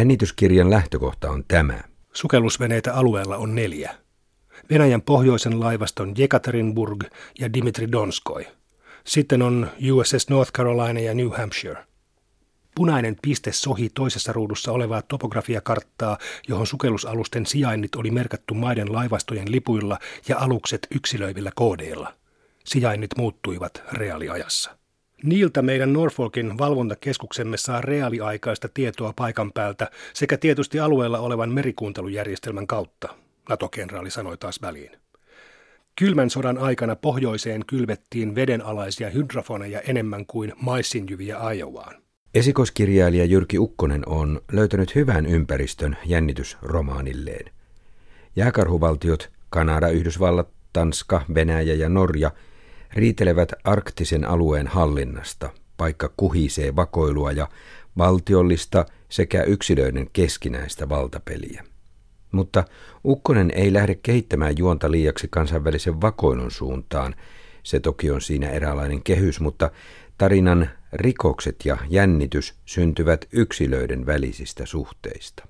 Jännityskirjan lähtökohta on tämä. Sukellusveneitä alueella on neljä. Venäjän pohjoisen laivaston Jekaterinburg ja Dimitri Donskoi. Sitten on USS North Carolina ja New Hampshire. Punainen piste sohi toisessa ruudussa olevaa topografiakarttaa, johon sukellusalusten sijainnit oli merkattu maiden laivastojen lipuilla ja alukset yksilöivillä koodeilla. Sijainnit muuttuivat reaaliajassa. Niiltä meidän Norfolkin valvontakeskuksemme saa reaaliaikaista tietoa paikan päältä sekä tietysti alueella olevan merikuuntelujärjestelmän kautta, NATO-kenraali sanoi taas väliin. Kylmän sodan aikana pohjoiseen kylvettiin vedenalaisia hydrafoneja enemmän kuin maissinjyviä Aiovaan. Esikoskirjailija Jyrki Ukkonen on löytänyt hyvän ympäristön jännitysromaanilleen. Jääkarhuvaltiot Kanada, Yhdysvallat, Tanska, Venäjä ja Norja riitelevät arktisen alueen hallinnasta. Paikka kuhisee vakoilua ja valtiollista sekä yksilöiden keskinäistä valtapeliä. Mutta Ukkonen ei lähde kehittämään juonta liiaksi kansainvälisen vakoilun suuntaan. Se toki on siinä eräänlainen kehys, mutta tarinan rikokset ja jännitys syntyvät yksilöiden välisistä suhteista.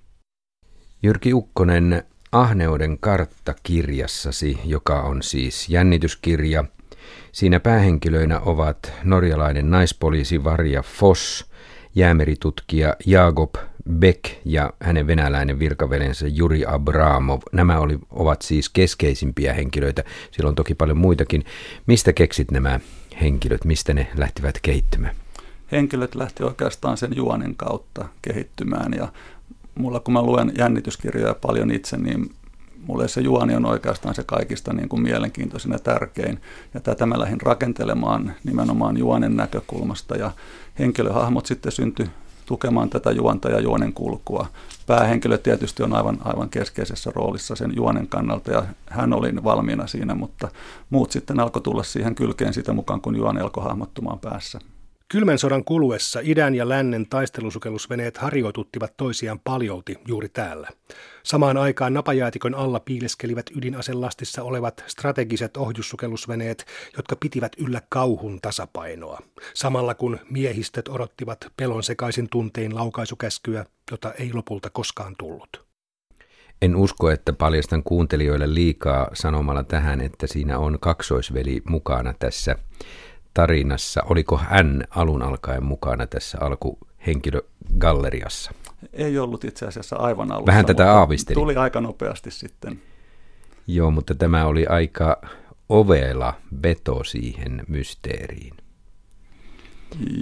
Jyrki Ukkonen, Ahneuden kartta kirjassasi, joka on siis jännityskirja, siinä päähenkilöinä ovat norjalainen naispoliisi Varja Foss, jäämeritutkija Jakob Beck ja hänen venäläinen virkavelensä Juri Abramov. Nämä oli, ovat siis keskeisimpiä henkilöitä. Siellä on toki paljon muitakin. Mistä keksit nämä henkilöt, mistä ne lähtivät kehittymään? Henkilöt lähti oikeastaan sen juonen kautta kehittymään ja mulla kun mä luen jännityskirjoja paljon itse, niin mulle se juoni on oikeastaan se kaikista niin kuin mielenkiintoisin ja tärkein. Ja tätä mä lähdin rakentelemaan nimenomaan juonen näkökulmasta ja henkilöhahmot sitten syntyi tukemaan tätä juonta ja juonen kulkua. Päähenkilö tietysti on aivan, aivan keskeisessä roolissa sen juonen kannalta ja hän oli valmiina siinä, mutta muut sitten alkoi tulla siihen kylkeen sitä mukaan, kun juoni alkoi hahmottumaan päässä. Kylmän sodan kuluessa idän ja lännen taistelusukellusveneet harjoituttivat toisiaan paljolti juuri täällä. Samaan aikaan napajäätikön alla piileskelivät ydinaselastissa olevat strategiset ohjussukellusveneet, jotka pitivät yllä kauhun tasapainoa. Samalla kun miehistöt odottivat pelon sekaisin tuntein laukaisukäskyä, jota ei lopulta koskaan tullut. En usko, että paljastan kuuntelijoille liikaa sanomalla tähän, että siinä on kaksoisveli mukana tässä tarinassa. Oliko hän alun alkaen mukana tässä alkuhenkilögalleriassa? Ei ollut itse asiassa aivan alussa. Vähän tätä aavistelin. Tuli aika nopeasti sitten. Joo, mutta tämä oli aika ovela veto siihen mysteeriin.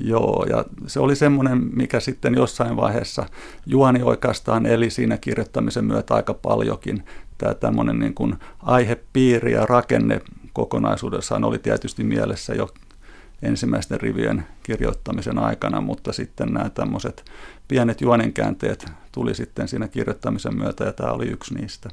Joo, ja se oli semmoinen, mikä sitten jossain vaiheessa juoni oikeastaan eli siinä kirjoittamisen myötä aika paljonkin. Tämä tämmöinen niin kuin aihepiiri ja rakenne kokonaisuudessaan oli tietysti mielessä jo ensimmäisten rivien kirjoittamisen aikana, mutta sitten nämä tämmöiset pienet juonenkäänteet tuli sitten siinä kirjoittamisen myötä ja tämä oli yksi niistä.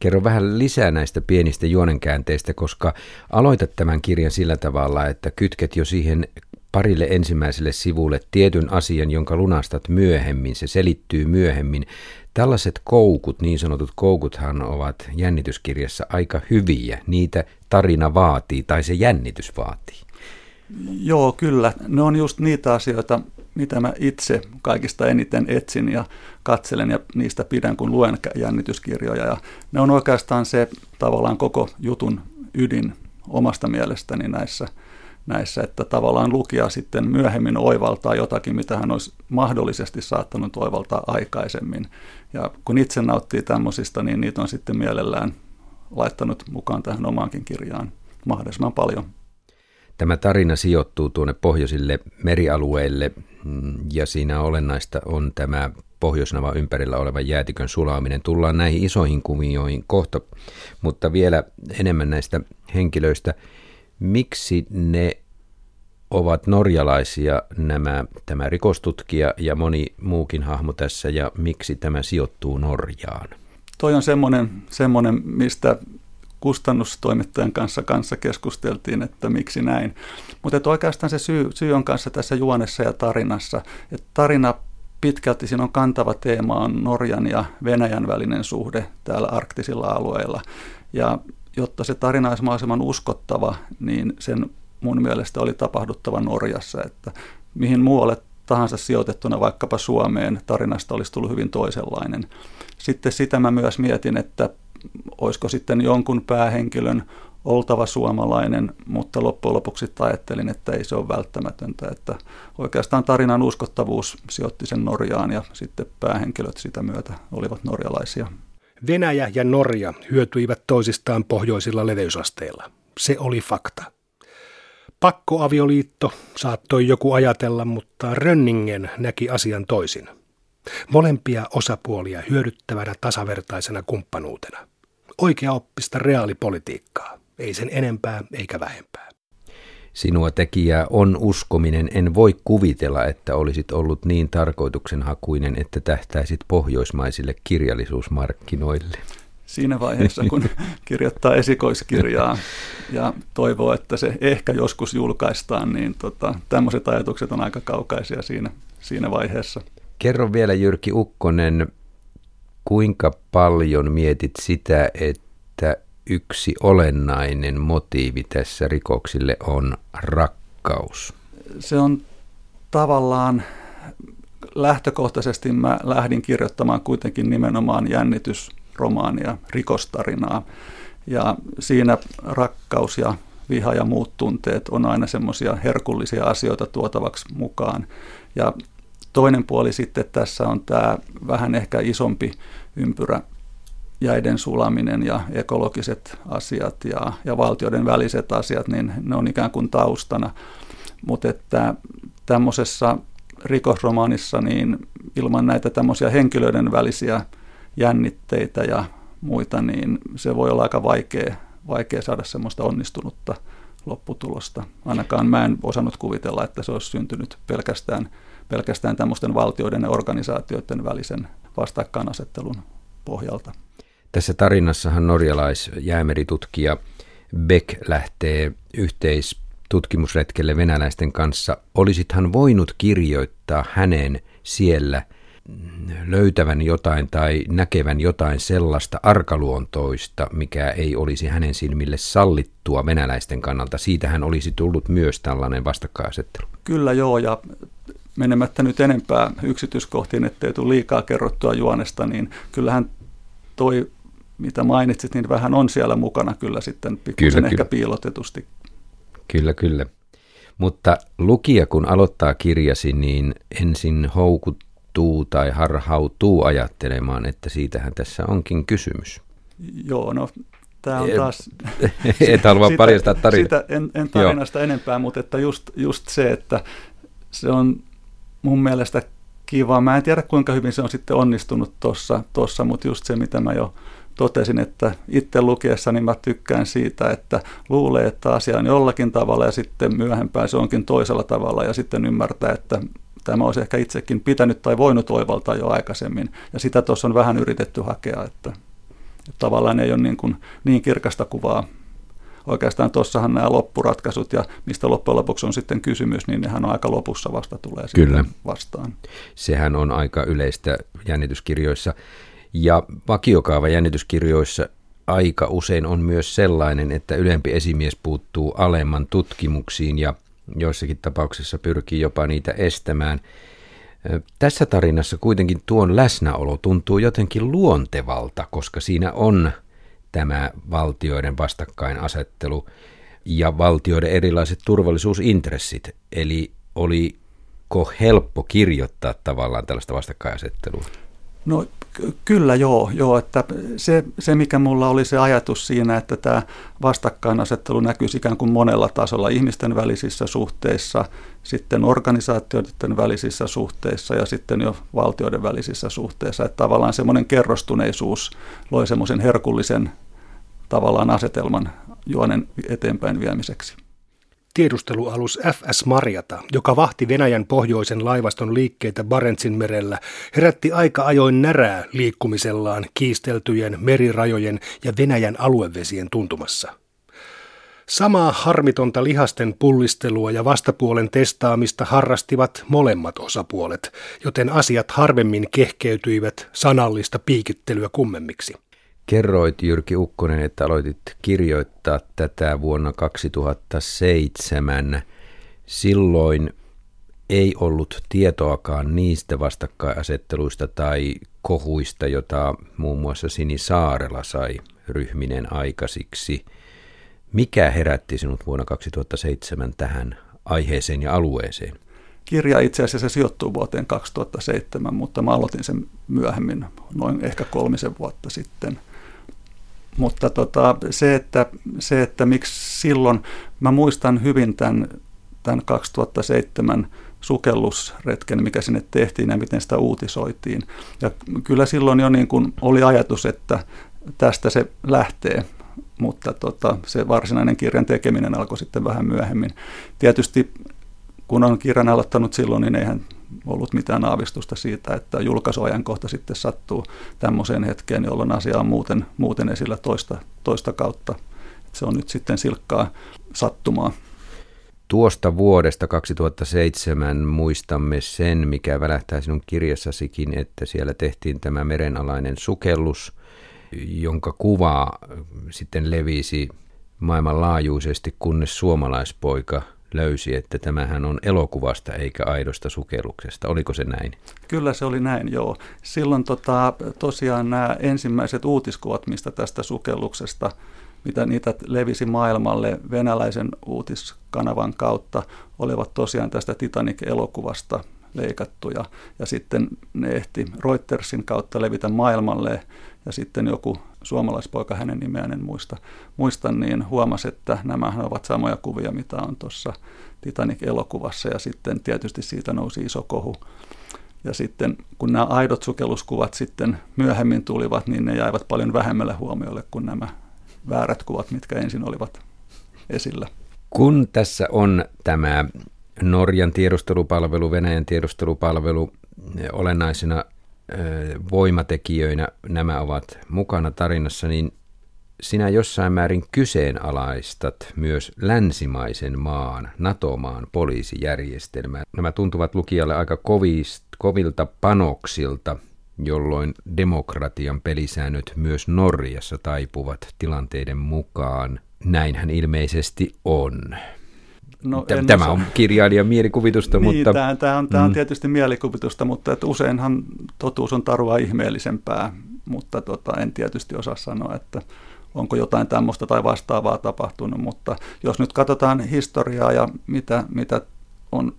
Kerro vähän lisää näistä pienistä juonenkäänteistä, koska aloitat tämän kirjan sillä tavalla, että kytket jo siihen parille ensimmäiselle sivulle tietyn asian, jonka lunastat myöhemmin, se selittyy myöhemmin. Tällaiset koukut, niin sanotut koukuthan ovat jännityskirjassa aika hyviä. Niitä tarina vaatii tai se jännitys vaatii. Joo, kyllä. Ne on just niitä asioita, mitä mä itse kaikista eniten etsin ja katselen ja niistä pidän, kun luen jännityskirjoja. Ja ne on oikeastaan se tavallaan koko jutun ydin omasta mielestäni näissä, näissä, että tavallaan lukija sitten myöhemmin oivaltaa jotakin, mitä hän olisi mahdollisesti saattanut oivaltaa aikaisemmin. Ja kun itse nauttii tämmöisistä, niin niitä on sitten mielellään laittanut mukaan tähän omaankin kirjaan mahdollisimman paljon. Tämä tarina sijoittuu tuonne pohjoisille merialueille mm, ja siinä olennaista on tämä pohjoisnava ympärillä oleva jäätikön sulaaminen. Tullaan näihin isoihin kuvioihin kohta, mutta vielä enemmän näistä henkilöistä. Miksi ne ovat norjalaisia nämä, tämä rikostutkija ja moni muukin hahmo tässä ja miksi tämä sijoittuu Norjaan? Toi on semmoinen, semmoinen mistä kustannustoimittajan kanssa, kanssa keskusteltiin, että miksi näin. Mutta oikeastaan se syy, syy on kanssa tässä juonessa ja tarinassa. Että tarina pitkälti siinä on kantava teema on Norjan ja Venäjän välinen suhde täällä arktisilla alueilla. Ja jotta se tarina olisi mahdollisimman uskottava, niin sen mun mielestä oli tapahduttava Norjassa, että mihin muualle tahansa sijoitettuna vaikkapa Suomeen, tarinasta olisi tullut hyvin toisenlainen. Sitten sitä mä myös mietin, että olisiko sitten jonkun päähenkilön oltava suomalainen, mutta loppujen lopuksi ajattelin, että ei se ole välttämätöntä. Että oikeastaan tarinan uskottavuus sijoitti sen Norjaan ja sitten päähenkilöt sitä myötä olivat norjalaisia. Venäjä ja Norja hyötyivät toisistaan pohjoisilla leveysasteilla. Se oli fakta. Pakkoavioliitto saattoi joku ajatella, mutta Rönningen näki asian toisin. Molempia osapuolia hyödyttävänä tasavertaisena kumppanuutena. Oikeaoppista reaalipolitiikkaa, ei sen enempää eikä vähempää. Sinua tekijää on uskominen. En voi kuvitella, että olisit ollut niin tarkoituksenhakuinen, että tähtäisit pohjoismaisille kirjallisuusmarkkinoille. Siinä vaiheessa, kun kirjoittaa esikoiskirjaa ja toivoo, että se ehkä joskus julkaistaan, niin tota, tämmöiset ajatukset on aika kaukaisia siinä, siinä vaiheessa. Kerro vielä Jyrki Ukkonen, kuinka paljon mietit sitä, että yksi olennainen motiivi tässä rikoksille on rakkaus? Se on tavallaan lähtökohtaisesti mä lähdin kirjoittamaan kuitenkin nimenomaan jännitysromaania, rikostarinaa. Ja siinä rakkaus ja viha ja muut tunteet on aina semmoisia herkullisia asioita tuotavaksi mukaan. Ja toinen puoli sitten tässä on tämä vähän ehkä isompi ympyrä jäiden sulaminen ja ekologiset asiat ja, ja valtioiden väliset asiat, niin ne on ikään kuin taustana. Mutta että tämmöisessä rikosromaanissa niin ilman näitä tämmöisiä henkilöiden välisiä jännitteitä ja muita, niin se voi olla aika vaikea, vaikea saada semmoista onnistunutta lopputulosta. Ainakaan mä en osannut kuvitella, että se olisi syntynyt pelkästään, pelkästään tämmöisten valtioiden ja organisaatioiden välisen vastakkainasettelun pohjalta. Tässä tarinassahan norjalaisjäämeritutkija Beck lähtee yhteistutkimusretkelle venäläisten kanssa. Olisithan voinut kirjoittaa hänen siellä löytävän jotain tai näkevän jotain sellaista arkaluontoista, mikä ei olisi hänen silmille sallittua venäläisten kannalta. Siitähän olisi tullut myös tällainen vastakkainasettelu. Kyllä joo, ja menemättä nyt enempää yksityiskohtiin, ettei tule liikaa kerrottua juonesta, niin kyllähän toi mitä mainitsit, niin vähän on siellä mukana kyllä sitten pikkusen ehkä kyllä. piilotetusti. Kyllä, kyllä. Mutta lukija kun aloittaa kirjasi, niin ensin houkuttuu tai harhautuu ajattelemaan, että siitähän tässä onkin kysymys. Joo, no tämä on taas... Et halua paljastaa tarinaa. Sitä en, en tarinasta Joo. enempää, mutta että just, just se, että se on mun mielestä kiva. Mä en tiedä kuinka hyvin se on sitten onnistunut tuossa, tossa, mutta just se, mitä mä jo totesin, että itse lukiessani mä tykkään siitä, että luulee, että asia on jollakin tavalla ja sitten myöhempään se onkin toisella tavalla ja sitten ymmärtää, että tämä olisi ehkä itsekin pitänyt tai voinut oivaltaa jo aikaisemmin. Ja sitä tuossa on vähän yritetty hakea, että, että tavallaan ei ole niin, kuin, niin kirkasta kuvaa. Oikeastaan tuossahan nämä loppuratkaisut ja mistä loppujen lopuksi on sitten kysymys, niin nehän on aika lopussa vasta tulee Kyllä. vastaan. Sehän on aika yleistä jännityskirjoissa. Ja vakiokaava jännityskirjoissa aika usein on myös sellainen, että ylempi esimies puuttuu alemman tutkimuksiin ja joissakin tapauksissa pyrkii jopa niitä estämään. Tässä tarinassa kuitenkin tuon läsnäolo tuntuu jotenkin luontevalta, koska siinä on tämä valtioiden vastakkainasettelu ja valtioiden erilaiset turvallisuusintressit. Eli oliko helppo kirjoittaa tavallaan tällaista vastakkainasettelua? No kyllä joo, joo että se, se mikä mulla oli se ajatus siinä, että tämä vastakkainasettelu näkyisi ikään kuin monella tasolla ihmisten välisissä suhteissa, sitten organisaatioiden välisissä suhteissa ja sitten jo valtioiden välisissä suhteissa. Että tavallaan semmoinen kerrostuneisuus loi semmoisen herkullisen tavallaan asetelman juonen eteenpäin viemiseksi. Tiedustelualus FS Marjata, joka vahti Venäjän pohjoisen laivaston liikkeitä Barentsin merellä, herätti aika ajoin närää liikkumisellaan kiisteltyjen merirajojen ja Venäjän aluevesien tuntumassa. Samaa harmitonta lihasten pullistelua ja vastapuolen testaamista harrastivat molemmat osapuolet, joten asiat harvemmin kehkeytyivät sanallista piikittelyä kummemmiksi. Kerroit Jyrki Ukkonen, että aloitit kirjoittaa tätä vuonna 2007. Silloin ei ollut tietoakaan niistä vastakkainasetteluista tai kohuista, jota muun muassa Sini Saarela sai ryhminen aikaisiksi. Mikä herätti sinut vuonna 2007 tähän aiheeseen ja alueeseen? Kirja itse asiassa sijoittuu vuoteen 2007, mutta mä aloitin sen myöhemmin, noin ehkä kolmisen vuotta sitten. Mutta tota, se, että, se, että miksi silloin, mä muistan hyvin tämän, tämän 2007 sukellusretken, mikä sinne tehtiin ja miten sitä uutisoitiin. Ja kyllä silloin jo niin kuin oli ajatus, että tästä se lähtee, mutta tota, se varsinainen kirjan tekeminen alkoi sitten vähän myöhemmin. Tietysti kun on kirjan aloittanut silloin, niin eihän ollut mitään aavistusta siitä, että julkaisuajankohta sitten sattuu tämmöiseen hetkeen, jolloin asia on muuten, muuten esillä toista, toista kautta. Se on nyt sitten silkkaa sattumaa. Tuosta vuodesta 2007 muistamme sen, mikä välähtää sinun kirjassasikin, että siellä tehtiin tämä merenalainen sukellus, jonka kuva sitten levisi maailmanlaajuisesti, kunnes suomalaispoika löysi, että tämähän on elokuvasta eikä aidosta sukelluksesta. Oliko se näin? Kyllä se oli näin, joo. Silloin tota, tosiaan nämä ensimmäiset uutiskuvat, mistä tästä sukelluksesta – mitä niitä levisi maailmalle venäläisen uutiskanavan kautta, olivat tosiaan tästä Titanic-elokuvasta leikattuja. Ja sitten ne ehti Reutersin kautta levitä maailmalle ja sitten joku suomalaispoika, hänen nimeään en muista, muista niin huomasi, että nämä ovat samoja kuvia, mitä on tuossa Titanic-elokuvassa ja sitten tietysti siitä nousi iso kohu. Ja sitten kun nämä aidot sukelluskuvat sitten myöhemmin tulivat, niin ne jäivät paljon vähemmälle huomiolle kuin nämä väärät kuvat, mitkä ensin olivat esillä. Kun tässä on tämä Norjan tiedustelupalvelu, Venäjän tiedustelupalvelu olennaisena voimatekijöinä nämä ovat mukana tarinassa, niin sinä jossain määrin kyseenalaistat myös länsimaisen maan, NATO-maan poliisijärjestelmää. Nämä tuntuvat lukijalle aika kovilta panoksilta, jolloin demokratian pelisäännöt myös Norjassa taipuvat tilanteiden mukaan. Näinhän ilmeisesti on. No, tämä osaa. on kirjailijan mielikuvitusta, niin, mutta... Tämä, tämä, on, tämä on mm. tietysti mielikuvitusta, mutta että useinhan totuus on tarua ihmeellisempää, mutta tota, en tietysti osaa sanoa, että onko jotain tämmöistä tai vastaavaa tapahtunut, mutta jos nyt katsotaan historiaa ja mitä, mitä on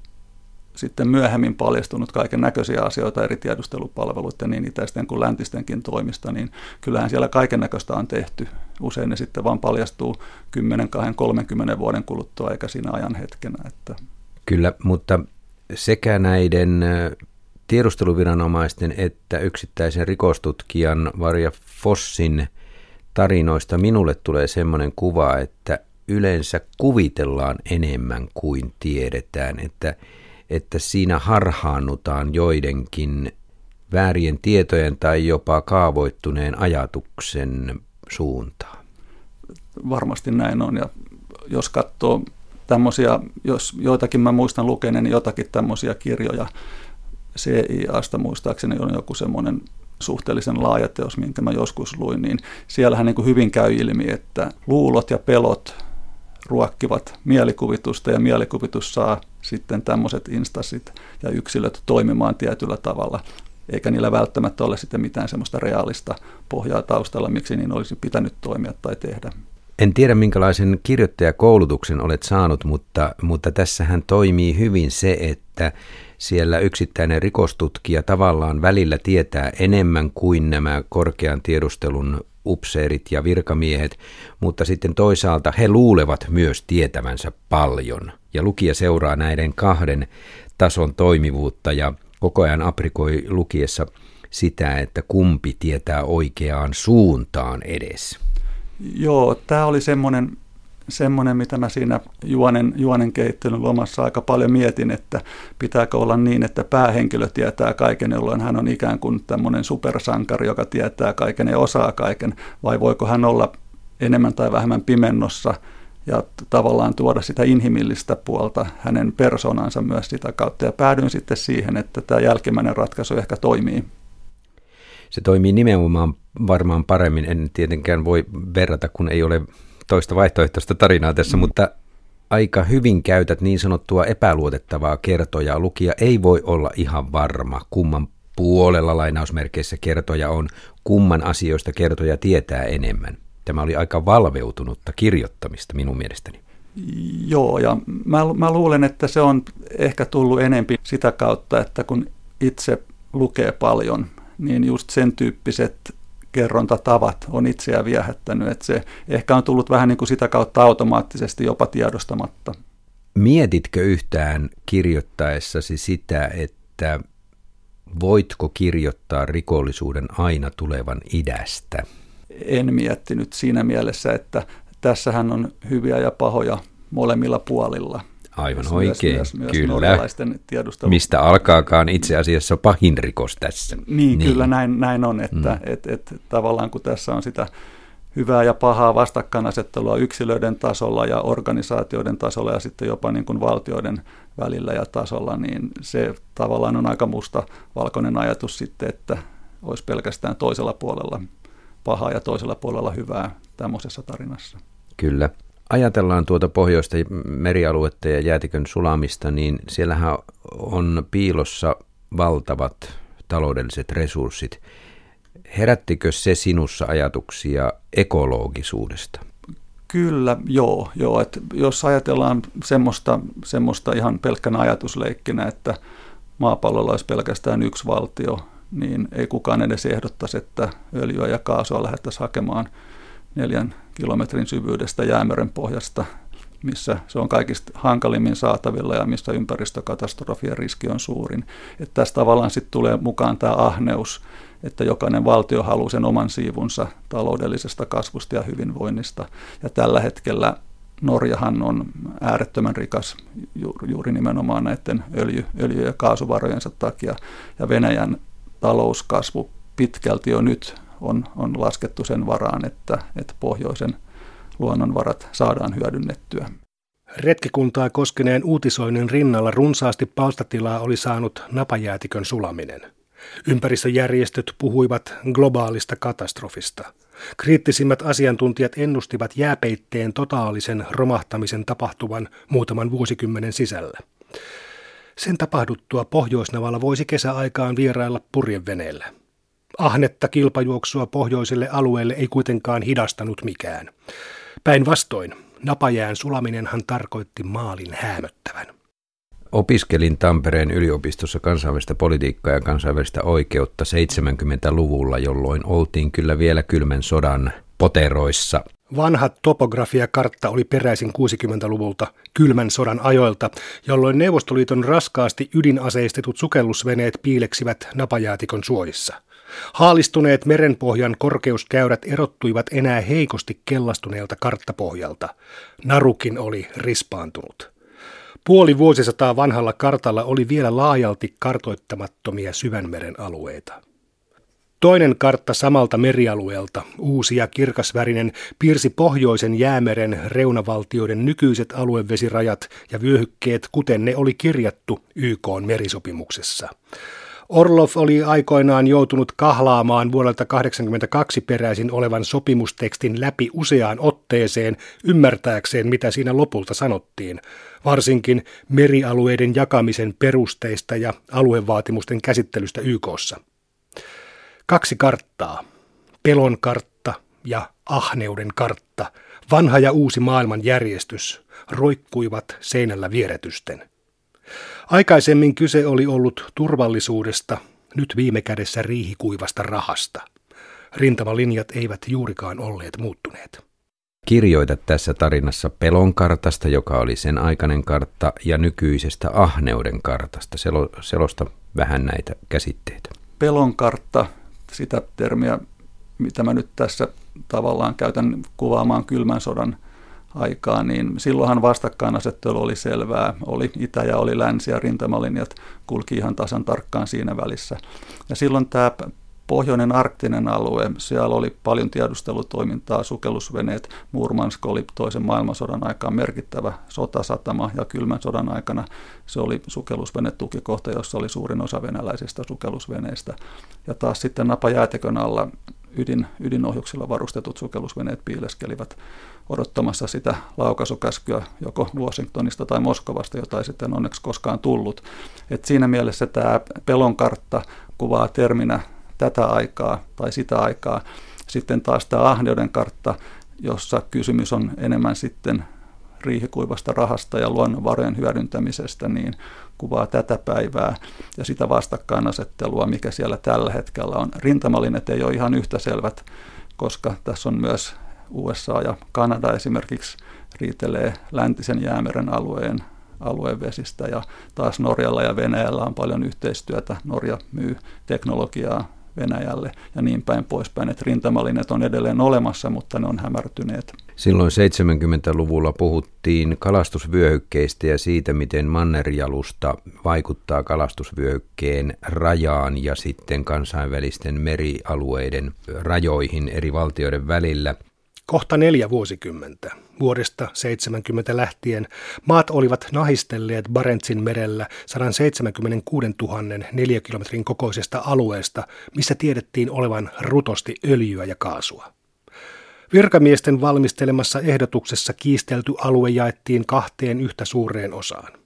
sitten myöhemmin paljastunut kaiken näköisiä asioita eri tiedustelupalveluiden niin itäisten kuin läntistenkin toimista, niin kyllähän siellä kaiken näköistä on tehty. Usein ne sitten vaan paljastuu 10, 20, 30 vuoden kuluttua eikä siinä ajan hetkenä. Että. Kyllä, mutta sekä näiden tiedusteluviranomaisten että yksittäisen rikostutkijan Varja Fossin tarinoista minulle tulee semmoinen kuva, että yleensä kuvitellaan enemmän kuin tiedetään, että että siinä harhaannutaan joidenkin väärien tietojen tai jopa kaavoittuneen ajatuksen suuntaan. Varmasti näin on ja jos katsoo tämmöisiä, jos joitakin mä muistan lukeneen, niin jotakin tämmöisiä kirjoja CIAsta muistaakseni on joku semmoinen suhteellisen laaja teos, minkä mä joskus luin, niin siellähän niin kuin hyvin käy ilmi, että luulot ja pelot ruokkivat mielikuvitusta ja mielikuvitus saa sitten tämmöiset instanssit ja yksilöt toimimaan tietyllä tavalla, eikä niillä välttämättä ole sitten mitään semmoista reaalista pohjaa taustalla, miksi niin olisi pitänyt toimia tai tehdä. En tiedä, minkälaisen kirjoittajakoulutuksen olet saanut, mutta, mutta tässähän toimii hyvin se, että siellä yksittäinen rikostutkija tavallaan välillä tietää enemmän kuin nämä korkean tiedustelun upseerit ja virkamiehet, mutta sitten toisaalta he luulevat myös tietävänsä paljon. Ja lukija seuraa näiden kahden tason toimivuutta ja koko ajan aprikoi lukiessa sitä, että kumpi tietää oikeaan suuntaan edes. Joo, tämä oli semmoinen semmoinen, mitä mä siinä juonen, juonen kehittelyn lomassa aika paljon mietin, että pitääkö olla niin, että päähenkilö tietää kaiken, jolloin hän on ikään kuin tämmöinen supersankari, joka tietää kaiken ja osaa kaiken, vai voiko hän olla enemmän tai vähemmän pimennossa ja tavallaan tuoda sitä inhimillistä puolta hänen persoonansa myös sitä kautta. Ja päädyin sitten siihen, että tämä jälkimmäinen ratkaisu ehkä toimii. Se toimii nimenomaan varmaan paremmin. En tietenkään voi verrata, kun ei ole toista vaihtoehtoista tarinaa tässä, mm. mutta aika hyvin käytät niin sanottua epäluotettavaa kertoja. Lukija ei voi olla ihan varma, kumman puolella lainausmerkeissä kertoja on, kumman asioista kertoja tietää enemmän. Tämä oli aika valveutunutta kirjoittamista minun mielestäni. Joo, ja mä, mä luulen, että se on ehkä tullut enempi sitä kautta, että kun itse lukee paljon, niin just sen tyyppiset kerrontatavat on itseä viehättänyt, että se ehkä on tullut vähän niin kuin sitä kautta automaattisesti jopa tiedostamatta. Mietitkö yhtään kirjoittaessasi sitä, että voitko kirjoittaa rikollisuuden aina tulevan idästä? En miettinyt siinä mielessä, että tässähän on hyviä ja pahoja molemmilla puolilla. Aivan myös, oikein, myös, myös kyllä. Tiedustelu... Mistä alkaakaan itse asiassa pahin rikos tässä. Niin, niin. kyllä näin, näin on, että mm. et, et, tavallaan kun tässä on sitä hyvää ja pahaa vastakkainasettelua yksilöiden tasolla ja organisaatioiden tasolla ja sitten jopa niin kuin valtioiden välillä ja tasolla, niin se tavallaan on aika musta valkoinen ajatus sitten, että olisi pelkästään toisella puolella pahaa ja toisella puolella hyvää tämmöisessä tarinassa. Kyllä. Ajatellaan tuota pohjoista merialuetta ja jäätikön sulamista, niin siellähän on piilossa valtavat taloudelliset resurssit. Herättikö se sinussa ajatuksia ekologisuudesta? Kyllä, joo. joo. Et jos ajatellaan semmoista, semmoista ihan pelkkänä ajatusleikkinä, että maapallolla olisi pelkästään yksi valtio, niin ei kukaan edes ehdottaisi, että öljyä ja kaasua lähdettäisiin hakemaan neljän kilometrin syvyydestä jäämeren pohjasta, missä se on kaikista hankalimmin saatavilla ja missä ympäristökatastrofien riski on suurin. Että tässä tavallaan sitten tulee mukaan tämä ahneus, että jokainen valtio haluaa sen oman siivunsa taloudellisesta kasvusta ja hyvinvoinnista. Ja tällä hetkellä Norjahan on äärettömän rikas juuri nimenomaan näiden öljy, öljy- ja kaasuvarojensa takia, ja Venäjän talouskasvu pitkälti jo nyt on, on laskettu sen varaan, että, että pohjoisen luonnonvarat saadaan hyödynnettyä. Retkikuntaa koskeneen uutisoinnin rinnalla runsaasti palstatilaa oli saanut napajäätikön sulaminen. Ympäristöjärjestöt puhuivat globaalista katastrofista. Kriittisimmät asiantuntijat ennustivat jääpeitteen totaalisen romahtamisen tapahtuvan muutaman vuosikymmenen sisällä. Sen tapahduttua Pohjoisnavalla voisi kesäaikaan vierailla purjeveneellä. Ahnetta kilpajuoksua pohjoiselle alueelle ei kuitenkaan hidastanut mikään. Päinvastoin, napajään sulaminenhan tarkoitti maalin häämöttävän. Opiskelin Tampereen yliopistossa kansainvälistä politiikkaa ja kansainvälistä oikeutta 70-luvulla, jolloin oltiin kyllä vielä kylmän sodan poteroissa. Vanha topografiakartta oli peräisin 60-luvulta kylmän sodan ajoilta, jolloin Neuvostoliiton raskaasti ydinaseistetut sukellusveneet piileksivät napajäätikon suojissa. Haalistuneet merenpohjan korkeuskäyrät erottuivat enää heikosti kellastuneelta karttapohjalta. Narukin oli rispaantunut. Puoli vuosisataa vanhalla kartalla oli vielä laajalti kartoittamattomia syvänmeren alueita. Toinen kartta samalta merialueelta, uusi ja kirkasvärinen, piirsi pohjoisen jäämeren reunavaltioiden nykyiset aluevesirajat ja vyöhykkeet, kuten ne oli kirjattu YK merisopimuksessa. Orlov oli aikoinaan joutunut kahlaamaan vuodelta 1982 peräisin olevan sopimustekstin läpi useaan otteeseen ymmärtääkseen, mitä siinä lopulta sanottiin, varsinkin merialueiden jakamisen perusteista ja aluevaatimusten käsittelystä YKssa. Kaksi karttaa, pelon kartta ja ahneuden kartta, vanha ja uusi maailman järjestys, roikkuivat seinällä vieretysten. Aikaisemmin kyse oli ollut turvallisuudesta, nyt viime kädessä riihikuivasta rahasta. Rintamalinjat eivät juurikaan olleet muuttuneet. Kirjoitat tässä tarinassa pelon kartasta, joka oli sen aikainen kartta, ja nykyisestä ahneuden kartasta. Selo, selosta vähän näitä käsitteitä. Pelon kartta, sitä termiä, mitä mä nyt tässä tavallaan käytän kuvaamaan kylmän sodan aikaa, niin silloinhan vastakkainasettelu oli selvää. Oli itä ja oli länsi ja rintamalinjat kulki ihan tasan tarkkaan siinä välissä. Ja silloin tämä pohjoinen arktinen alue, siellä oli paljon tiedustelutoimintaa, sukellusveneet. Murmansk oli toisen maailmansodan aikaan merkittävä sotasatama ja kylmän sodan aikana se oli sukellusvenetukikohta, jossa oli suurin osa venäläisistä sukellusveneistä. Ja taas sitten Napajäätekön alla ydin, ydinohjuksilla varustetut sukellusveneet piileskelivät odottamassa sitä laukaisukäskyä joko Washingtonista tai Moskovasta, jota ei sitten onneksi koskaan tullut. Et siinä mielessä tämä pelonkartta kuvaa terminä tätä aikaa tai sitä aikaa. Sitten taas tämä ahneuden kartta, jossa kysymys on enemmän sitten riihikuivasta rahasta ja luonnonvarojen hyödyntämisestä, niin kuvaa tätä päivää ja sitä vastakkainasettelua, mikä siellä tällä hetkellä on. Rintamalinet ei ole ihan yhtä selvät, koska tässä on myös USA ja Kanada esimerkiksi riitelee läntisen jäämeren alueen alueen vesistä ja taas Norjalla ja Venäjällä on paljon yhteistyötä. Norja myy teknologiaa Venäjälle ja niin päin poispäin, että rintamalinet on edelleen olemassa, mutta ne on hämärtyneet. Silloin 70-luvulla puhuttiin kalastusvyöhykkeistä ja siitä, miten mannerjalusta vaikuttaa kalastusvyöhykkeen rajaan ja sitten kansainvälisten merialueiden rajoihin eri valtioiden välillä. Kohta neljä vuosikymmentä. Vuodesta 70 lähtien maat olivat nahistelleet Barentsin merellä 176 000 neliökilometrin kokoisesta alueesta, missä tiedettiin olevan rutosti öljyä ja kaasua. Virkamiesten valmistelemassa ehdotuksessa kiistelty alue jaettiin kahteen yhtä suureen osaan.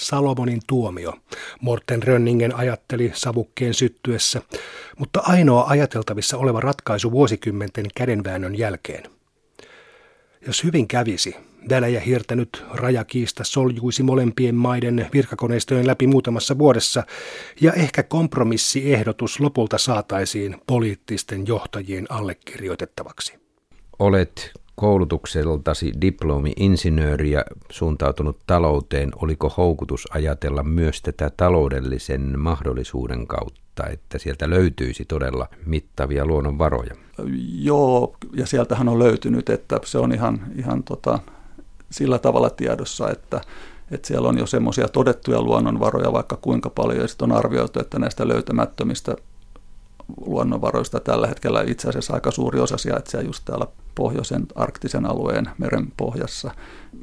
Salomonin tuomio, Morten Rönningen ajatteli savukkeen syttyessä, mutta ainoa ajateltavissa oleva ratkaisu vuosikymmenten kädenväännön jälkeen. Jos hyvin kävisi, Venäjä hirtänyt rajakiista soljuisi molempien maiden virkakoneistojen läpi muutamassa vuodessa, ja ehkä kompromissiehdotus lopulta saataisiin poliittisten johtajien allekirjoitettavaksi. Olet koulutukseltasi diplomi-insinööri ja suuntautunut talouteen, oliko houkutus ajatella myös tätä taloudellisen mahdollisuuden kautta, että sieltä löytyisi todella mittavia luonnonvaroja? Joo, ja sieltähän on löytynyt, että se on ihan, ihan tota, sillä tavalla tiedossa, että, että siellä on jo semmoisia todettuja luonnonvaroja vaikka kuinka paljon, ja sitten on arvioitu, että näistä löytämättömistä luonnonvaroista tällä hetkellä itse asiassa aika suuri osa sijaitsee just täällä pohjoisen arktisen alueen meren pohjassa.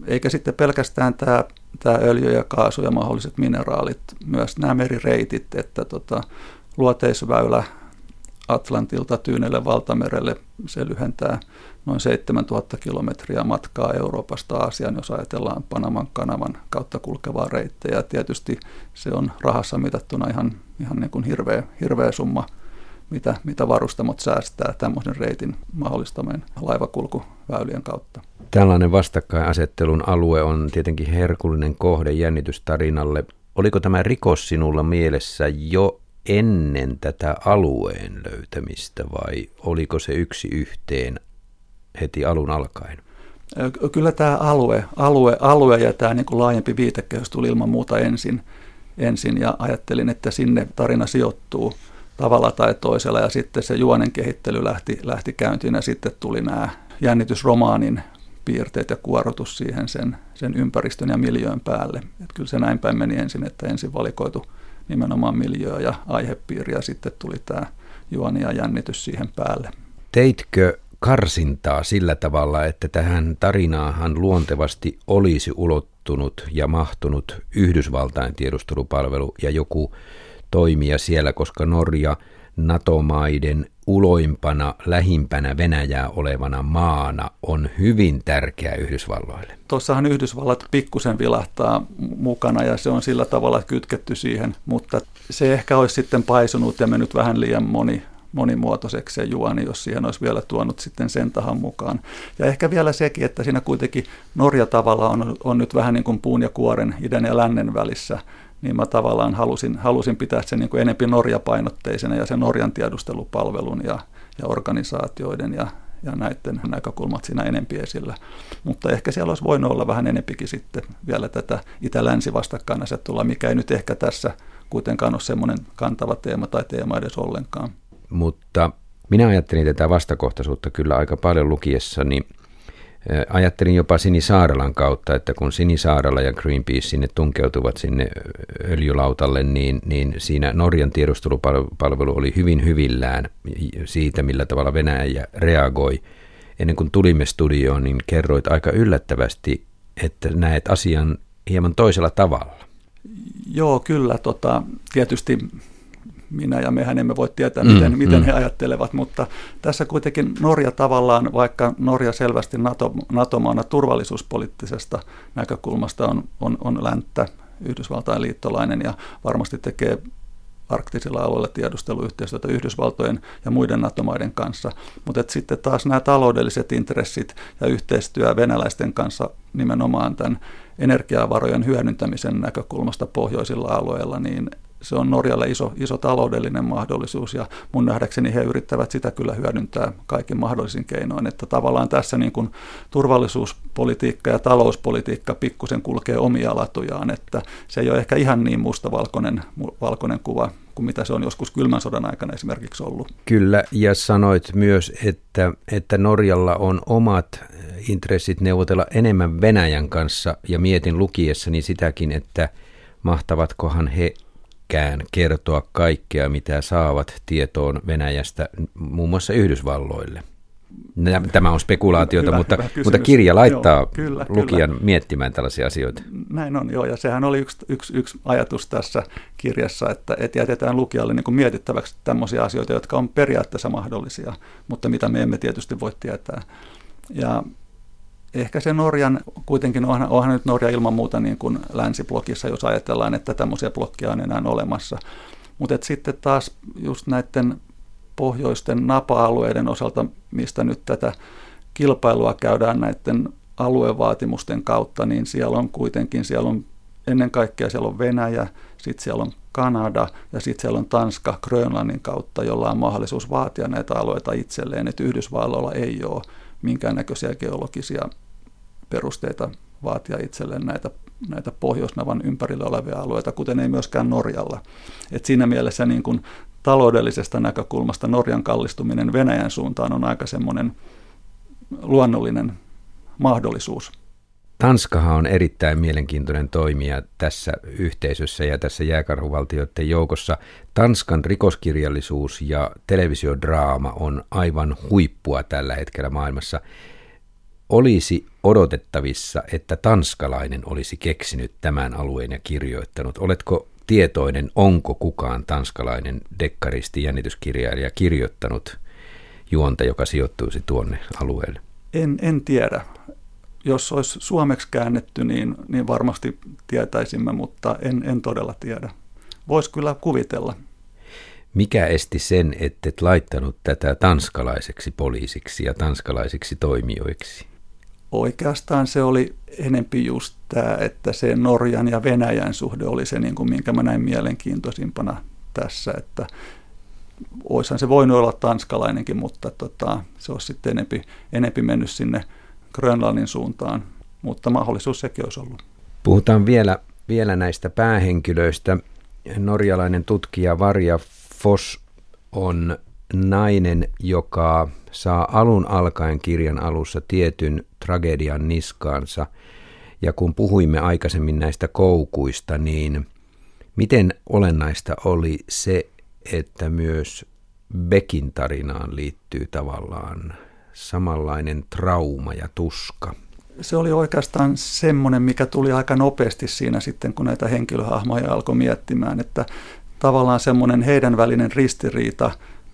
Eikä sitten pelkästään tämä, tämä öljy ja kaasu ja mahdolliset mineraalit, myös nämä merireitit, että tota, luoteisväylä Atlantilta Tyynelle valtamerelle, se lyhentää noin 7000 kilometriä matkaa Euroopasta Aasiaan, jos ajatellaan Panaman kanavan kautta kulkevaa reittejä. Tietysti se on rahassa mitattuna ihan, ihan niin kuin hirveä, hirveä summa – mitä, mitä varustamot säästää tämmöisen reitin mahdollistamien laivakulkuväylien kautta. Tällainen vastakkainasettelun alue on tietenkin herkullinen kohde jännitystarinalle. Oliko tämä rikos sinulla mielessä jo ennen tätä alueen löytämistä vai oliko se yksi yhteen heti alun alkaen? Kyllä tämä alue, alue, alue ja tämä niin kuin laajempi viitekehys tuli ilman muuta ensin, ensin ja ajattelin, että sinne tarina sijoittuu – tavalla tai toisella ja sitten se juonen kehittely lähti, lähti käyntiin ja sitten tuli nämä jännitysromaanin piirteet ja kuorotus siihen sen, sen ympäristön ja miljöön päälle. Et kyllä se näin päin meni ensin, että ensin valikoitu nimenomaan miljöö ja aihepiiri ja sitten tuli tämä juoni ja jännitys siihen päälle. Teitkö karsintaa sillä tavalla, että tähän tarinaahan luontevasti olisi ulottunut ja mahtunut Yhdysvaltain tiedustelupalvelu ja joku toimia siellä, koska Norja NATO-maiden uloimpana, lähimpänä Venäjää olevana maana on hyvin tärkeä Yhdysvalloille. Tuossahan Yhdysvallat pikkusen vilahtaa mukana ja se on sillä tavalla kytketty siihen, mutta se ehkä olisi sitten paisunut ja mennyt vähän liian moni, monimuotoiseksi se juoni, jos siihen olisi vielä tuonut sitten sen tahan mukaan. Ja ehkä vielä sekin, että siinä kuitenkin Norja tavalla on, on nyt vähän niin kuin puun ja kuoren idän ja lännen välissä, niin mä tavallaan halusin, halusin pitää sen niin kuin enempi Norja-painotteisena ja sen Norjan tiedustelupalvelun ja, ja organisaatioiden ja, ja näiden näkökulmat siinä enempi esillä. Mutta ehkä siellä olisi voinut olla vähän enempikin sitten vielä tätä itä-länsi vastakkainasettelua, mikä ei nyt ehkä tässä kuitenkaan ole semmoinen kantava teema tai teema edes ollenkaan. Mutta minä ajattelin tätä vastakohtaisuutta kyllä aika paljon lukiessani Ajattelin jopa Sinisaaralan kautta, että kun Sinisaaralla ja Greenpeace sinne tunkeutuvat sinne öljylautalle, niin, niin siinä Norjan tiedustelupalvelu oli hyvin hyvillään siitä, millä tavalla Venäjä reagoi. Ennen kuin tulimme studioon, niin kerroit aika yllättävästi, että näet asian hieman toisella tavalla. Joo, kyllä. Tota, tietysti minä ja mehän emme voi tietää, mm, miten, miten mm. he ajattelevat, mutta tässä kuitenkin Norja tavallaan, vaikka Norja selvästi NATO, NATO-maana turvallisuuspoliittisesta näkökulmasta on, on, on länttä, Yhdysvaltain liittolainen ja varmasti tekee arktisilla alueilla tiedusteluyhteistyötä Yhdysvaltojen ja muiden NATO-maiden kanssa. Mutta sitten taas nämä taloudelliset intressit ja yhteistyö venäläisten kanssa nimenomaan tämän energiavarojen hyödyntämisen näkökulmasta pohjoisilla alueilla, niin se on Norjalle iso, iso taloudellinen mahdollisuus ja mun nähdäkseni he yrittävät sitä kyllä hyödyntää kaikin mahdollisin keinoin, että tavallaan tässä niin kuin turvallisuuspolitiikka ja talouspolitiikka pikkusen kulkee omia latujaan, että se ei ole ehkä ihan niin mustavalkoinen valkoinen kuva kuin mitä se on joskus kylmän sodan aikana esimerkiksi ollut. Kyllä, ja sanoit myös, että, että Norjalla on omat intressit neuvotella enemmän Venäjän kanssa, ja mietin lukiessani sitäkin, että mahtavatkohan he kään kertoa kaikkea, mitä saavat tietoon Venäjästä, muun muassa Yhdysvalloille. Tämä on spekulaatiota, hyvä, mutta, hyvä mutta kirja laittaa joo, kyllä, lukijan kyllä. miettimään tällaisia asioita. Näin on, joo, ja sehän oli yksi, yksi, yksi ajatus tässä kirjassa, että, että jätetään lukijalle niin kuin mietittäväksi tämmöisiä asioita, jotka on periaatteessa mahdollisia, mutta mitä me emme tietysti voi tietää. Ja ehkä se Norjan, kuitenkin onhan, onhan nyt Norja ilman muuta niin kuin länsiblokissa, jos ajatellaan, että tämmöisiä blokkia on enää olemassa. Mutta sitten taas just näiden pohjoisten napa-alueiden osalta, mistä nyt tätä kilpailua käydään näiden aluevaatimusten kautta, niin siellä on kuitenkin, siellä on ennen kaikkea siellä on Venäjä, sitten siellä on Kanada ja sitten siellä on Tanska Grönlannin kautta, jolla on mahdollisuus vaatia näitä alueita itselleen, että Yhdysvalloilla ei ole minkäännäköisiä geologisia perusteita vaatia itselleen näitä, näitä Pohjoisnavan ympärillä olevia alueita, kuten ei myöskään Norjalla. Et siinä mielessä niin kuin taloudellisesta näkökulmasta Norjan kallistuminen Venäjän suuntaan on aika semmoinen luonnollinen mahdollisuus. Tanskahan on erittäin mielenkiintoinen toimija tässä yhteisössä ja tässä jääkarhuvaltioiden joukossa. Tanskan rikoskirjallisuus ja televisiodraama on aivan huippua tällä hetkellä maailmassa. Olisi odotettavissa, että tanskalainen olisi keksinyt tämän alueen ja kirjoittanut. Oletko tietoinen, onko kukaan tanskalainen dekkaristi, jännityskirjailija kirjoittanut juonta, joka sijoittuisi tuonne alueelle? En, en tiedä jos olisi suomeksi käännetty, niin, niin varmasti tietäisimme, mutta en, en todella tiedä. Voisi kyllä kuvitella. Mikä esti sen, että et laittanut tätä tanskalaiseksi poliisiksi ja tanskalaisiksi toimijoiksi? Oikeastaan se oli enempi just tämä, että se Norjan ja Venäjän suhde oli se, niin kuin, minkä mä näin mielenkiintoisimpana tässä, että oishan se voinut olla tanskalainenkin, mutta tota, se olisi sitten enempi, enempi mennyt sinne – Grönlannin suuntaan, mutta mahdollisuus sekin olisi ollut. Puhutaan vielä, vielä näistä päähenkilöistä. Norjalainen tutkija Varja Foss on nainen, joka saa alun alkaen kirjan alussa tietyn tragedian niskaansa. Ja kun puhuimme aikaisemmin näistä koukuista, niin miten olennaista oli se, että myös Bekin tarinaan liittyy tavallaan samanlainen trauma ja tuska? Se oli oikeastaan semmoinen, mikä tuli aika nopeasti siinä sitten, kun näitä henkilöhahmoja alkoi miettimään, että tavallaan semmoinen heidän välinen ristiriita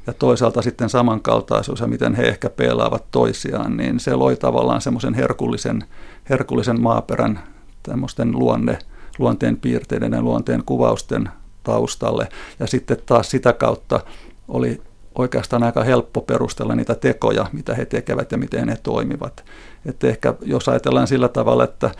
ja toisaalta sitten samankaltaisuus ja miten he ehkä pelaavat toisiaan, niin se loi tavallaan semmoisen herkullisen, herkullisen maaperän tämmöisten luonne, luonteen piirteiden ja luonteen kuvausten taustalle. Ja sitten taas sitä kautta oli oikeastaan aika helppo perustella niitä tekoja, mitä he tekevät ja miten he toimivat. Että ehkä jos ajatellaan sillä tavalla, että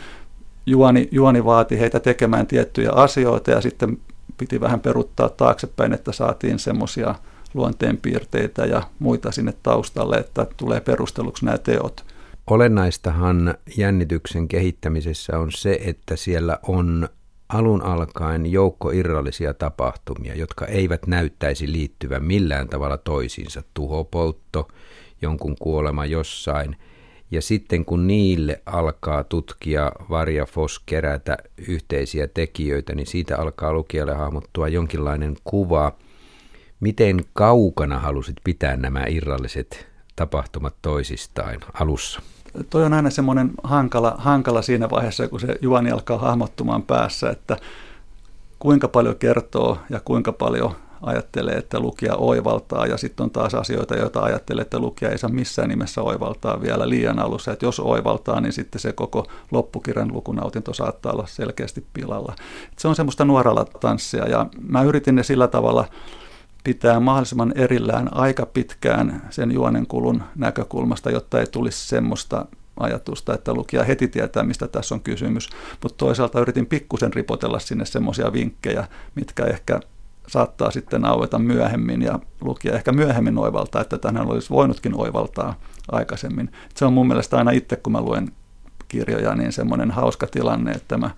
juoni, juoni vaati heitä tekemään tiettyjä asioita ja sitten piti vähän peruttaa taaksepäin, että saatiin semmoisia luonteenpiirteitä ja muita sinne taustalle, että tulee perusteluksi nämä teot. Olennaistahan jännityksen kehittämisessä on se, että siellä on alun alkaen joukko irrallisia tapahtumia, jotka eivät näyttäisi liittyvän millään tavalla toisiinsa. Tuhopoltto, jonkun kuolema jossain. Ja sitten kun niille alkaa tutkia Varja Fos kerätä yhteisiä tekijöitä, niin siitä alkaa lukijalle hahmottua jonkinlainen kuva. Miten kaukana halusit pitää nämä irralliset tapahtumat toisistaan alussa? toi on aina semmoinen hankala, hankala siinä vaiheessa, kun se juoni alkaa hahmottumaan päässä, että kuinka paljon kertoo ja kuinka paljon ajattelee, että lukija oivaltaa, ja sitten on taas asioita, joita ajattelee, että lukija ei saa missään nimessä oivaltaa vielä liian alussa. Että jos oivaltaa, niin sitten se koko loppukirjan lukunautinto saattaa olla selkeästi pilalla. Et se on semmoista nuoralla tanssia, ja mä yritin ne sillä tavalla pitää mahdollisimman erillään aika pitkään sen juonenkulun näkökulmasta, jotta ei tulisi semmoista ajatusta, että lukija heti tietää, mistä tässä on kysymys. Mutta toisaalta yritin pikkusen ripotella sinne semmoisia vinkkejä, mitkä ehkä saattaa sitten aueta myöhemmin ja lukija ehkä myöhemmin oivaltaa, että tänään olisi voinutkin oivaltaa aikaisemmin. Se on mun mielestä aina itse, kun mä luen kirjoja, niin semmoinen hauska tilanne, että mä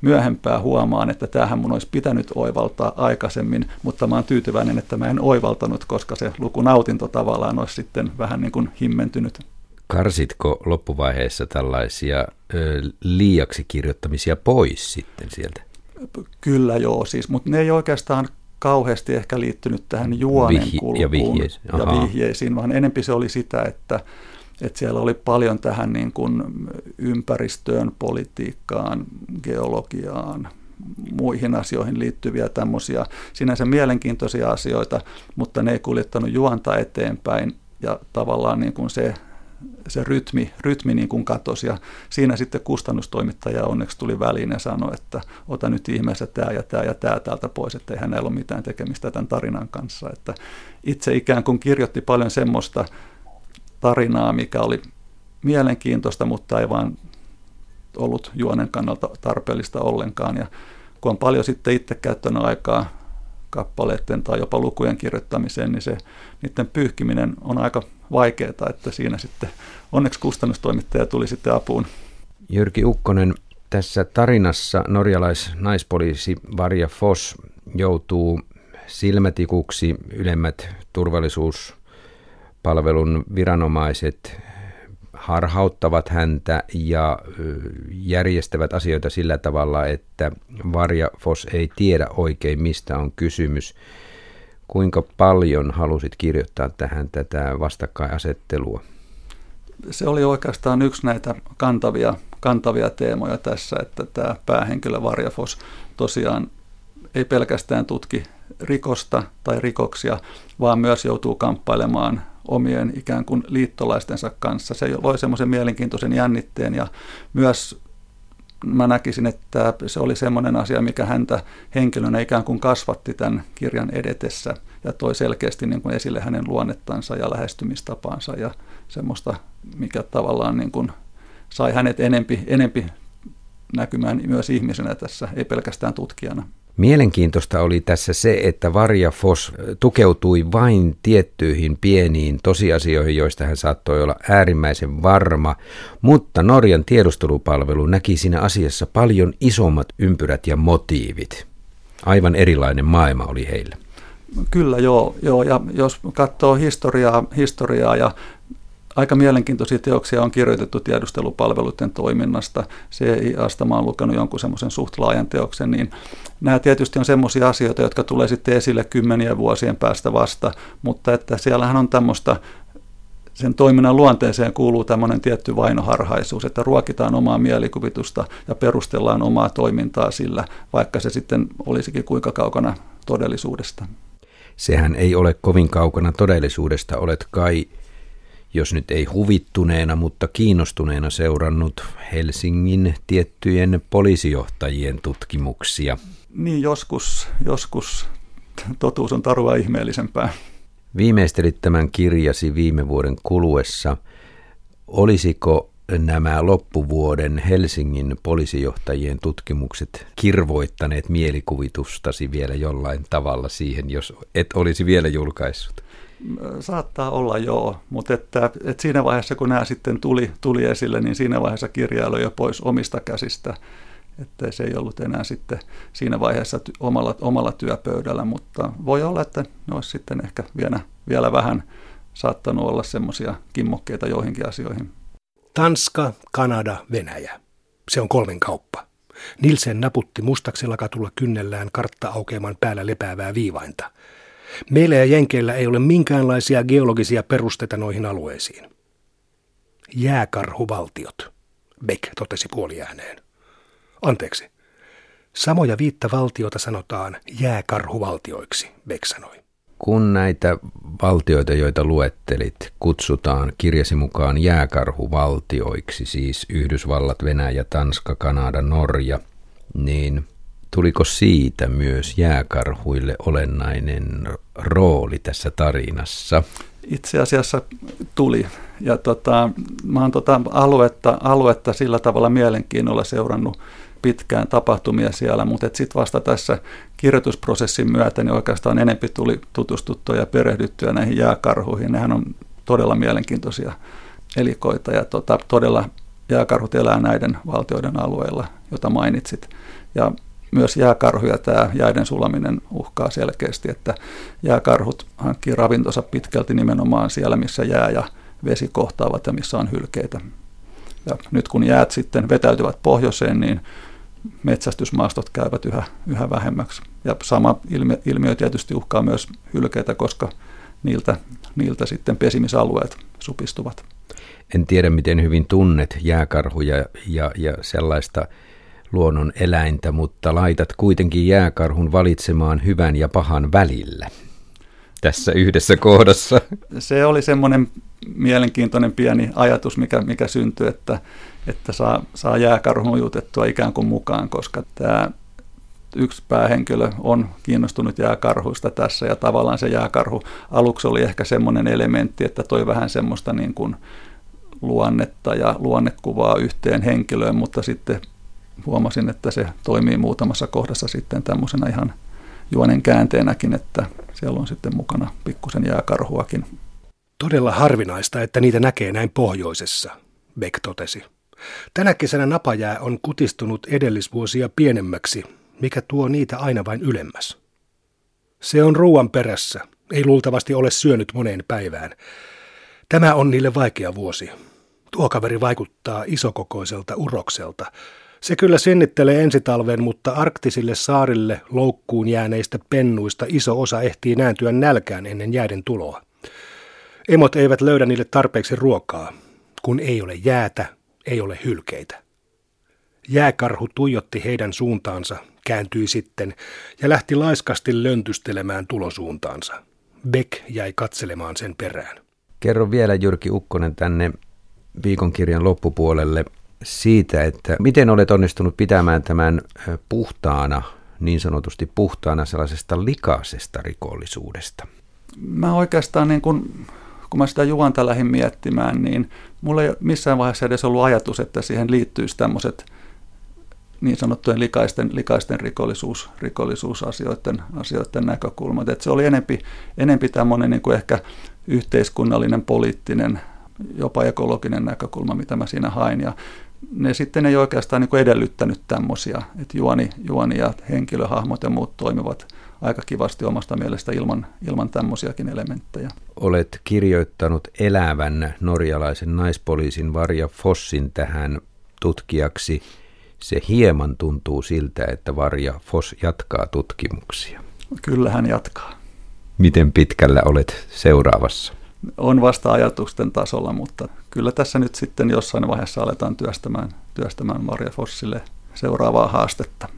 myöhempää huomaan, että tämähän mun olisi pitänyt oivaltaa aikaisemmin, mutta mä oon tyytyväinen, että mä en oivaltanut, koska se lukunautinto tavallaan olisi sitten vähän niin kuin himmentynyt. Karsitko loppuvaiheessa tällaisia ö, liiaksi kirjoittamisia pois sitten sieltä? Kyllä joo, siis, mutta ne ei oikeastaan kauheasti ehkä liittynyt tähän juonen Vihje- ja, vihjeisiin. ja vihjeisiin, vaan enempi se oli sitä, että, että siellä oli paljon tähän niin kuin ympäristöön, politiikkaan, geologiaan, muihin asioihin liittyviä tämmöisiä sinänsä mielenkiintoisia asioita, mutta ne ei kuljettanut juonta eteenpäin ja tavallaan niin kuin se se rytmi, rytmi niin kuin katosi ja siinä sitten kustannustoimittaja onneksi tuli väliin ja sanoi, että ota nyt ihmeessä tämä ja tämä ja tämä täältä pois, että ei hänellä ole mitään tekemistä tämän tarinan kanssa. Että itse ikään kuin kirjoitti paljon semmoista tarinaa, mikä oli mielenkiintoista, mutta ei vaan ollut juonen kannalta tarpeellista ollenkaan. Ja kun on paljon sitten itse käyttänyt aikaa kappaleiden tai jopa lukujen kirjoittamiseen, niin se niiden pyyhkiminen on aika vaikeaa, että siinä sitten onneksi kustannustoimittaja tuli sitten apuun. Jyrki Ukkonen, tässä tarinassa norjalais-naispoliisi Varja Foss joutuu silmätikuksi ylemmät turvallisuuspalvelun viranomaiset harhauttavat häntä ja järjestävät asioita sillä tavalla, että Varja Foss ei tiedä oikein, mistä on kysymys. Kuinka paljon halusit kirjoittaa tähän tätä vastakkainasettelua? Se oli oikeastaan yksi näitä kantavia, kantavia teemoja tässä, että tämä päähenkilö Varja Foss tosiaan ei pelkästään tutki rikosta tai rikoksia, vaan myös joutuu kamppailemaan omien ikään kuin liittolaistensa kanssa. Se loi semmoisen mielenkiintoisen jännitteen ja myös mä näkisin, että se oli semmoinen asia, mikä häntä henkilönä ikään kuin kasvatti tämän kirjan edetessä ja toi selkeästi niin kuin esille hänen luonnettansa ja lähestymistapaansa ja semmoista, mikä tavallaan niin kuin sai hänet enempi, enempi näkymään myös ihmisenä tässä, ei pelkästään tutkijana. Mielenkiintoista oli tässä se, että Varja Foss tukeutui vain tiettyihin pieniin tosiasioihin, joista hän saattoi olla äärimmäisen varma, mutta Norjan tiedustelupalvelu näki siinä asiassa paljon isommat ympyrät ja motiivit. Aivan erilainen maailma oli heillä. Kyllä joo, joo, ja jos katsoo historiaa, historiaa ja aika mielenkiintoisia teoksia on kirjoitettu tiedustelupalveluiden toiminnasta. CIA-sta mä oon lukenut jonkun semmoisen suht laajan teoksen, niin nämä tietysti on semmoisia asioita, jotka tulee sitten esille kymmeniä vuosien päästä vasta, mutta että siellähän on tämmöistä sen toiminnan luonteeseen kuuluu tämmöinen tietty vainoharhaisuus, että ruokitaan omaa mielikuvitusta ja perustellaan omaa toimintaa sillä, vaikka se sitten olisikin kuinka kaukana todellisuudesta. Sehän ei ole kovin kaukana todellisuudesta. Olet kai jos nyt ei huvittuneena, mutta kiinnostuneena seurannut Helsingin tiettyjen poliisijohtajien tutkimuksia. Niin, joskus, joskus totuus on tarua ihmeellisempää. Viimeistelit tämän kirjasi viime vuoden kuluessa. Olisiko nämä loppuvuoden Helsingin poliisijohtajien tutkimukset kirvoittaneet mielikuvitustasi vielä jollain tavalla siihen, jos et olisi vielä julkaissut? Saattaa olla joo, mutta että, että siinä vaiheessa kun nämä sitten tuli, tuli esille, niin siinä vaiheessa kirja oli jo pois omista käsistä. Että se ei ollut enää sitten siinä vaiheessa omalla, omalla työpöydällä, mutta voi olla, että ne olisi sitten ehkä vielä, vielä vähän saattanut olla semmoisia kimmokkeita joihinkin asioihin. Tanska, Kanada, Venäjä. Se on kolmen kauppa. Nilsen naputti mustaksi lakatulla kynnellään kartta aukeaman päällä lepäävää viivainta – Meillä ja Jenkeillä ei ole minkäänlaisia geologisia perusteita noihin alueisiin. Jääkarhuvaltiot, Beck totesi puoliääneen. Anteeksi. Samoja viittä valtiota sanotaan jääkarhuvaltioiksi, Beck sanoi. Kun näitä valtioita, joita luettelit, kutsutaan kirjasi mukaan jääkarhuvaltioiksi, siis Yhdysvallat, Venäjä, Tanska, Kanada, Norja, niin tuliko siitä myös jääkarhuille olennainen rooli tässä tarinassa? Itse asiassa tuli. Ja tota, mä oon tota aluetta, aluetta sillä tavalla mielenkiinnolla seurannut pitkään tapahtumia siellä, mutta sitten vasta tässä kirjoitusprosessin myötä niin oikeastaan enempi tuli tutustuttua ja perehdyttyä näihin jääkarhuihin. Nehän on todella mielenkiintoisia elikoita ja tota, todella jääkarhut elää näiden valtioiden alueilla, jota mainitsit. Ja myös jääkarhuja tämä jäiden sulaminen uhkaa selkeästi, että jääkarhut hankkii ravintonsa pitkälti nimenomaan siellä, missä jää ja vesi kohtaavat ja missä on hylkeitä. Ja nyt kun jäät sitten vetäytyvät pohjoiseen, niin metsästysmaastot käyvät yhä, yhä vähemmäksi. Ja sama ilmiö, ilmiö tietysti uhkaa myös hylkeitä, koska niiltä, niiltä sitten pesimisalueet supistuvat. En tiedä, miten hyvin tunnet jääkarhuja ja, ja sellaista luonnon eläintä, mutta laitat kuitenkin jääkarhun valitsemaan hyvän ja pahan välillä tässä yhdessä kohdassa. Se oli semmoinen mielenkiintoinen pieni ajatus, mikä, mikä syntyi, että, että saa, saa jääkarhun ujutettua ikään kuin mukaan, koska tämä yksi päähenkilö on kiinnostunut jääkarhuista tässä ja tavallaan se jääkarhu aluksi oli ehkä semmoinen elementti, että toi vähän semmoista niin kuin luonnetta ja luonnekuvaa yhteen henkilöön, mutta sitten huomasin, että se toimii muutamassa kohdassa sitten tämmöisenä ihan juonen käänteenäkin, että siellä on sitten mukana pikkusen jääkarhuakin. Todella harvinaista, että niitä näkee näin pohjoisessa, Beck totesi. Tänä kesänä napajää on kutistunut edellisvuosia pienemmäksi, mikä tuo niitä aina vain ylemmäs. Se on ruuan perässä, ei luultavasti ole syönyt moneen päivään. Tämä on niille vaikea vuosi. Tuo kaveri vaikuttaa isokokoiselta urokselta, se kyllä sinnittelee ensitalven, mutta arktisille saarille loukkuun jääneistä pennuista iso osa ehtii nääntyä nälkään ennen jäiden tuloa. Emot eivät löydä niille tarpeeksi ruokaa. Kun ei ole jäätä, ei ole hylkeitä. Jääkarhu tuijotti heidän suuntaansa, kääntyi sitten ja lähti laiskasti löntystelemään tulosuuntaansa. Beck jäi katselemaan sen perään. Kerro vielä Jyrki Ukkonen tänne viikonkirjan loppupuolelle siitä, että miten olet onnistunut pitämään tämän puhtaana, niin sanotusti puhtaana sellaisesta likaisesta rikollisuudesta? Mä oikeastaan, niin kun, kun mä sitä juonta lähdin miettimään, niin mulla ei missään vaiheessa edes ollut ajatus, että siihen liittyisi tämmöiset niin sanottujen likaisten, likaisten rikollisuus, rikollisuusasioiden asioiden näkökulmat. Et se oli enempi, enempi tämmöinen niin kuin ehkä yhteiskunnallinen, poliittinen, jopa ekologinen näkökulma, mitä mä siinä hain. Ja ne sitten ei oikeastaan niin edellyttänyt tämmöisiä, että juoni, juoni ja henkilöhahmot ja muut toimivat aika kivasti omasta mielestä ilman, ilman tämmöisiäkin elementtejä. Olet kirjoittanut elävän norjalaisen naispoliisin Varja Fossin tähän tutkijaksi. Se hieman tuntuu siltä, että Varja Foss jatkaa tutkimuksia. Kyllä hän jatkaa. Miten pitkällä olet seuraavassa? On vasta ajatusten tasolla, mutta kyllä tässä nyt sitten jossain vaiheessa aletaan työstämään, työstämään Maria Fossille seuraavaa haastetta.